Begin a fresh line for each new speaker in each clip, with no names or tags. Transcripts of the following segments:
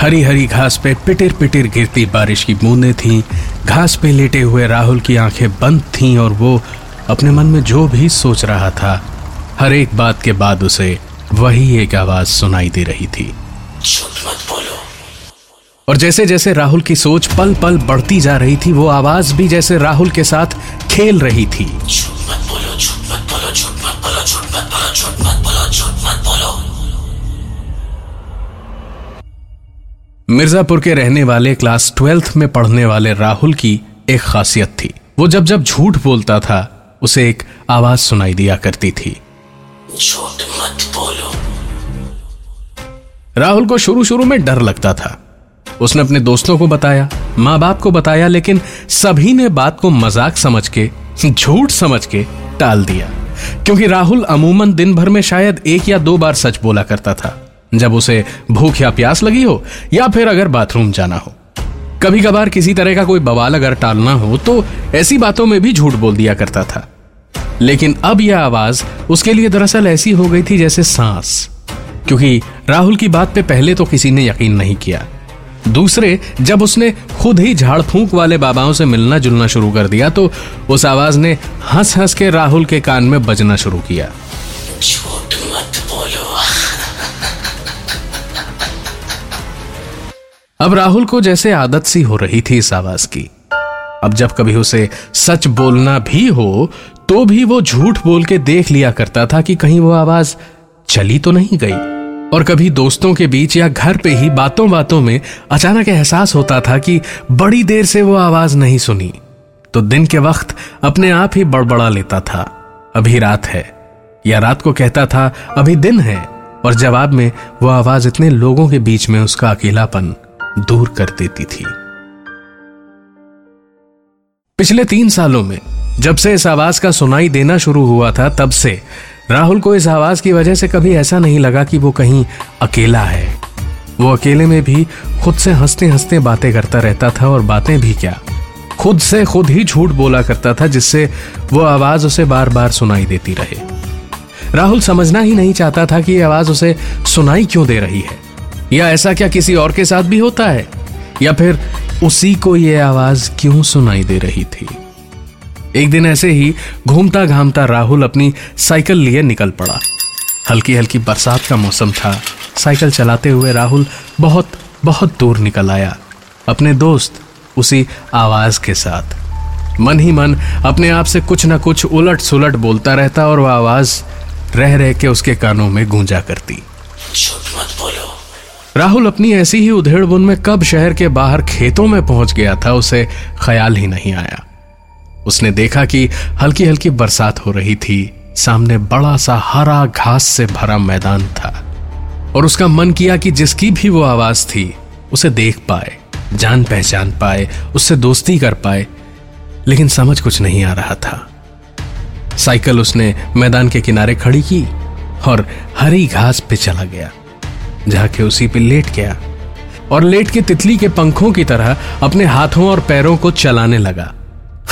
हरी हरी घास पे पिटिर पिटिर गिरती बारिश की बूंदें थीं। घास पे लेटे हुए राहुल की आँखें बंद थीं और वो अपने मन में जो भी सोच रहा था हर एक बात के बाद उसे वही एक आवाज़ सुनाई दे रही थी।
झूठ मत बोलो।
और जैसे जैसे राहुल की सोच पल पल बढ़ती जा रही थी वो आवाज़ भी जैसे राहुल के साथ खेल रही थी।
झूठ मत बोलो झूठ मत बोलो झूठ मत बोलो झूठ मत बोलो झूठ मत
मिर्जापुर के रहने वाले क्लास ट्वेल्थ में पढ़ने वाले राहुल की एक खासियत थी। वो जब जब झूठ बोलता था उसे एक आवाज़ सुनाई दिया करती थी।
झूठ मत बोलो।
राहुल को शुरू शुरू में डर लगता था। उसने अपने दोस्तों को बताया माँ बाप को बताया लेकिन सभी ने बात को मज़ाक समझ के झूठ समझ के टाल दिया। क्योंकि राहुल अमूमन दिन भर में शायद एक या दो बार सच बोला करता था। जब उसे भूख या प्यास लगी हो, या फिर अगर बाथरूम जाना हो। कभी कभार किसी तरह का कोई बवाल अगर टालना हो तो ऐसी बातों में भी झूठ बोल दिया करता था। लेकिन अब यह आवाज़ उसके लिए दरअसल ऐसी हो गई थी जैसे सांस। क्योंकि राहुल की बात पे पहले तो किसी ने यकीन नहीं किया। दूसरे, जब उसने खुद ही झाड़ फूंक वाले बाबाओं से मिलना जुलना शुरू कर दिया तो उस आवाज़ ने हंस हंस के राहुल के कान में बजना शुरू किया। अब राहुल को जैसे आदत सी हो रही थी इस आवाज़ की। अब जब कभी उसे सच बोलना भी हो तो भी वो झूठ बोल के देख लिया करता था कि कहीं वो आवाज़ चली तो नहीं गई। और कभी दोस्तों के बीच या घर पे ही बातों बातों में अचानक एहसास होता था कि बड़ी देर से वो आवाज़ नहीं सुनी। तो दिन के वक्त अपने आप ही बड़बड़ा लेता था। अभी रात है, या रात को कहता था, अभी दिन है। और जवाब में वो आवाज़ इतने लोगों के बीच में उसका अकेलापन दूर कर देती थी। पिछले तीन सालों में, जब से इस आवाज़ का सुनाई देना शुरू हुआ था, तब से राहुल को इस आवाज़ की वजह से कभी ऐसा नहीं लगा कि वो कहीं अकेला है। वो अकेले में भी खुद से हँसते हँसते बातें करता रहता था और बातें भी क्या, खुद से खुद ही झूठ बोला करता था, जिससे वो आवाज़ उसे बार बार सुनाई देती रहे। राहुल समझना ही नहीं चाहता था कि आवाज़ उसे सुनाई क्यों दे रही है। या ऐसा क्या किसी और के साथ भी होता है? या फिर उसी को यह आवाज़ क्यों सुनाई दे रही थी? एक दिन ऐसे ही घूमता घामता राहुल अपनी साइकिल लिए निकल पड़ा। हल्की हल्की बरसात का मौसम था। साइकिल चलाते हुए राहुल बहुत बहुत दूर निकल आया। अपने दोस्त उसी आवाज़ के साथ। मन ही मन अपने आप से कुछ ना कुछ उलट सुलट बोलता रहता और वह आवाज़ रह रह के उसके कानों में गूंजा करती।
झूठ मत बोलो।
राहुल अपनी ऐसी ही उधेड़ बुन में कब शहर के बाहर खेतों में पहुँच गया था, उसे ख्याल ही नहीं आया। उसने देखा कि हल्की हल्की बरसात हो रही थी, सामने बड़ा सा हरा घास से भरा मैदान था, और उसका मन किया कि जिसकी भी वो आवाज़ थी, उसे देख पाए जान पहचान पाए, उससे दोस्ती कर पाए, लेकिन समझ कुछ नहीं आ रहा था। साइकिल उसने मैदान के किनारे खड़ी की, और हरी घास पे चला गया। जाके उसी पे लेट गया और लेट के तितली के पंखों की तरह अपने हाथों और पैरों को चलाने लगा।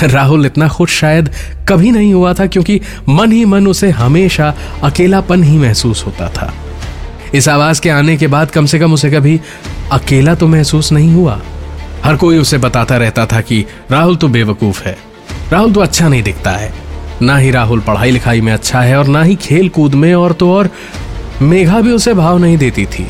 राहुल इतना खुश शायद कभी नहीं हुआ था क्योंकि मन ही मन उसे हमेशा अकेलापन ही महसूस होता था। इस आवाज़ के आने के बाद कम से कम उसे कभी अकेला तो महसूस नहीं हुआ। हर कोई उसे बताता रहता था कि राहुल तो बेवकूफ़ है। राहुल तो अच्छा नहीं दिखता है। ना ही राहुल पढ़ाई लिखाई में अच्छा है और ना ही खेल कूद में और तो और मेघा भी उसे भाव नहीं देती थी।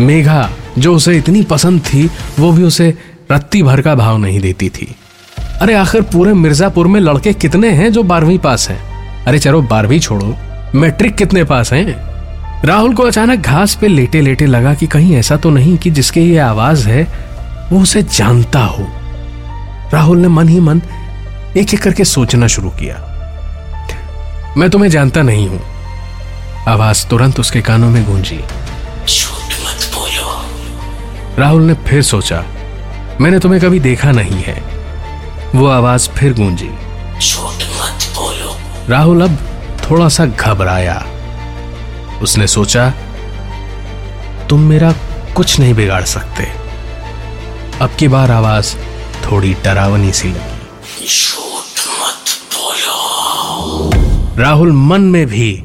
मेघा, जो उसे इतनी पसंद थी, वो भी उसे रत्ती भर का भाव नहीं देती थी। अरे आखिर पूरे मिर्जापुर में लड़के कितने हैं जो बारहवीं पास हैं? अरे चलो, बारहवीं छोड़ो। मैट्रिक कितने पास हैं? राहुल को अचानक घास पे लेटे लेटे लगा कि कहीं ऐसा तो नहीं कि जिसके ये आवाज़ है, वो उसे जानता हो। राहुल ने मन ही मन एक एक करके सोचना शुरू किया। मैं तुम्हें जानता नहीं हूँ। आवाज़ तुरंत उसके कानों में गूंजी।
झूठ मत बोलो
राहुल ने फिर सोचा, मैंने तुम्हें कभी देखा नहीं है। वो आवाज़ फिर गूंजी।
झूठ मत बोलो
राहुल अब थोड़ा सा घबराया। उसने सोचा, तुम मेरा कुछ नहीं बिगाड़ सकते। अब की बार आवाज़ थोड़ी डरावनी सी लगी।
झूठ मत बोलो
राहुल मन में भी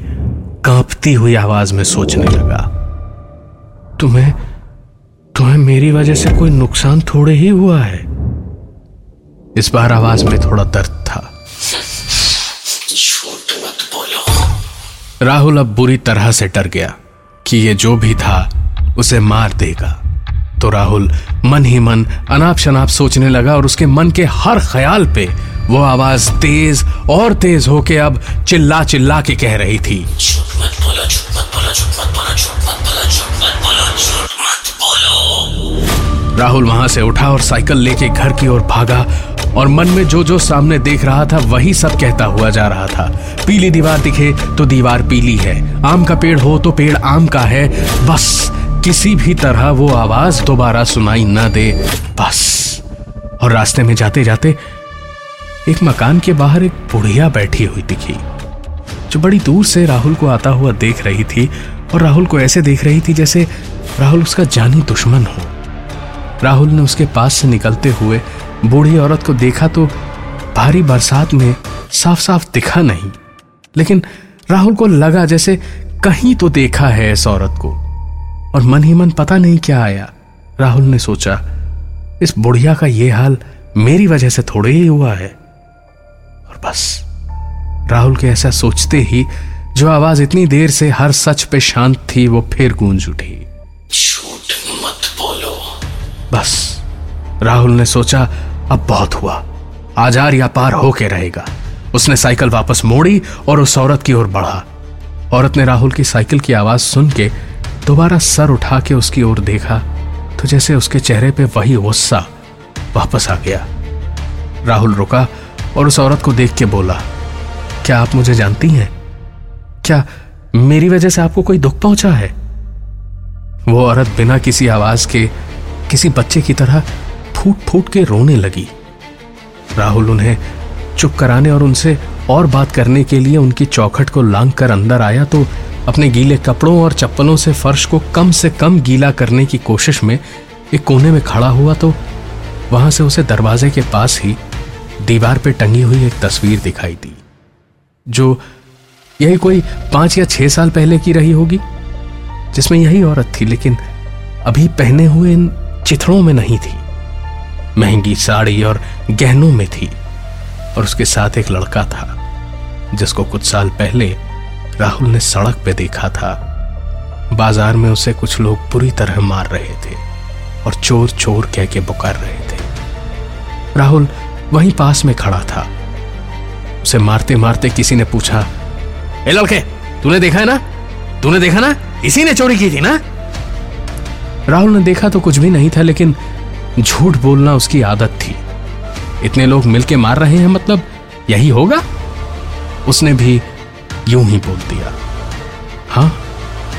कांपती हुई आवाज़ में सोचने लगा। तुम्हें तुम्हें मेरी वजह से कोई नुकसान थोड़े ही हुआ है? इस बार आवाज़ में थोड़ा दर्द था।
मत बोलो।
राहुल अब बुरी तरह से डर गया कि ये जो भी था उसे मार देगा। तो राहुल मन ही मन अनाप शनाप सोचने लगा और उसके मन के हर ख्याल पे वो आवाज़ तेज और तेज होके अब चिल्ला चिल्ला के कह रही थी। राहुल वहाँ से उठा और साइकिल लेके घर की ओर भागा और मन में जो जो सामने देख रहा था, वही सब कहता हुआ जा रहा था। पीली दीवार दिखे तो दीवार पीली है। आम का पेड़ हो तो पेड़ आम का है। बस, किसी भी तरह वो आवाज़ दोबारा सुनाई ना दे। बस। और रास्ते में जाते जाते एक मकान के बाहर एक बुढ़िया बैठी हुई दिखी। जो बड़ी दूर से राहुल को आता हुआ देख रही थी और राहुल को ऐसे देख रही थी जैसे राहुल उसका जानी दुश्मन हो। राहुल ने उसके पास से निकलते हुए बूढ़ी औरत को देखा तो भारी बरसात में साफ़ साफ़ दिखा नहीं। लेकिन राहुल को लगा जैसे कहीं तो देखा है इस औरत को। और मन ही मन पता नहीं क्या आया। राहुल ने सोचा, इस बुढ़िया का ये हाल मेरी वजह से थोड़े ही हुआ है। और बस। राहुल के ऐसा सोचते ही जो आवाज़ इतनी देर से हर सच पे शांत थी वो फिर गूंज उठी।
झूठ मत बोलो।
बस राहुल ने सोचा अब बहुत हुआ। आजार या पार होके रहेगा। उसने साइकिल वापस मोड़ी और उस औरत की ओर बढ़ा। औरत ने राहुल की साइकिल की आवाज़ सुन के दोबारा सर उठा के उसकी ओर देखा तो जैसे उसके चेहरे पे वही गुस्सा वापस आ गया। राहुल रुका और उस औरत को देख के बोला क्या आप मुझे जानती हैं? क्या मेरी वजह से आपको कोई दुख पहुँचा है? वो औरत बिना किसी आवाज़ के, किसी बच्चे की तरह फूट फूट के रोने लगी। राहुल उन्हें चुप कराने और उनसे और बात करने के लिए उनकी चौखट को लांग कर अंदर आया तो अपने गीले कपड़ों और चप्पलों से फर्श को कम से कम गीला करने की कोशिश में एक कोने में खड़ा हुआ तो वहाँ से उसे दरवाजे के पास ही दीवार पे टंगी हुई एक तस्वीर दिखाई दी। जो यही कोई पाँच या छह साल पहले की रही होगी, जिसमें यही औरत थी, लेकिन अभी पहने हुए इन चिथड़ों में नहीं थी। महँगी साड़ी और गहनों में थी, और उसके साथ एक लड़का था, जिसको कुछ साल पहले राहुल ने सड़क पे देखा था। बाज़ार में उसे कुछ लोग बुरी तरह मार रहे थे और चोर चोर कह के पुकार रहे थे। राहुल वहीं पास में खड़ा था। उसे मारते मारते किसी ने पूछा, ए लड़के, तूने देखा है ना? तूने देखा ना? इसी ने चोरी की थी ना? राहुल ने देखा तो कुछ भी नहीं था, लेकिन झूठ बोलना उसकी आदत थी। इतने लोग मिलके मार रहे हैं मतलब यही होगा? उसने भी यूँ ही बोल दिया। हाँ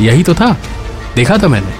यही तो था। देखा था मैंने।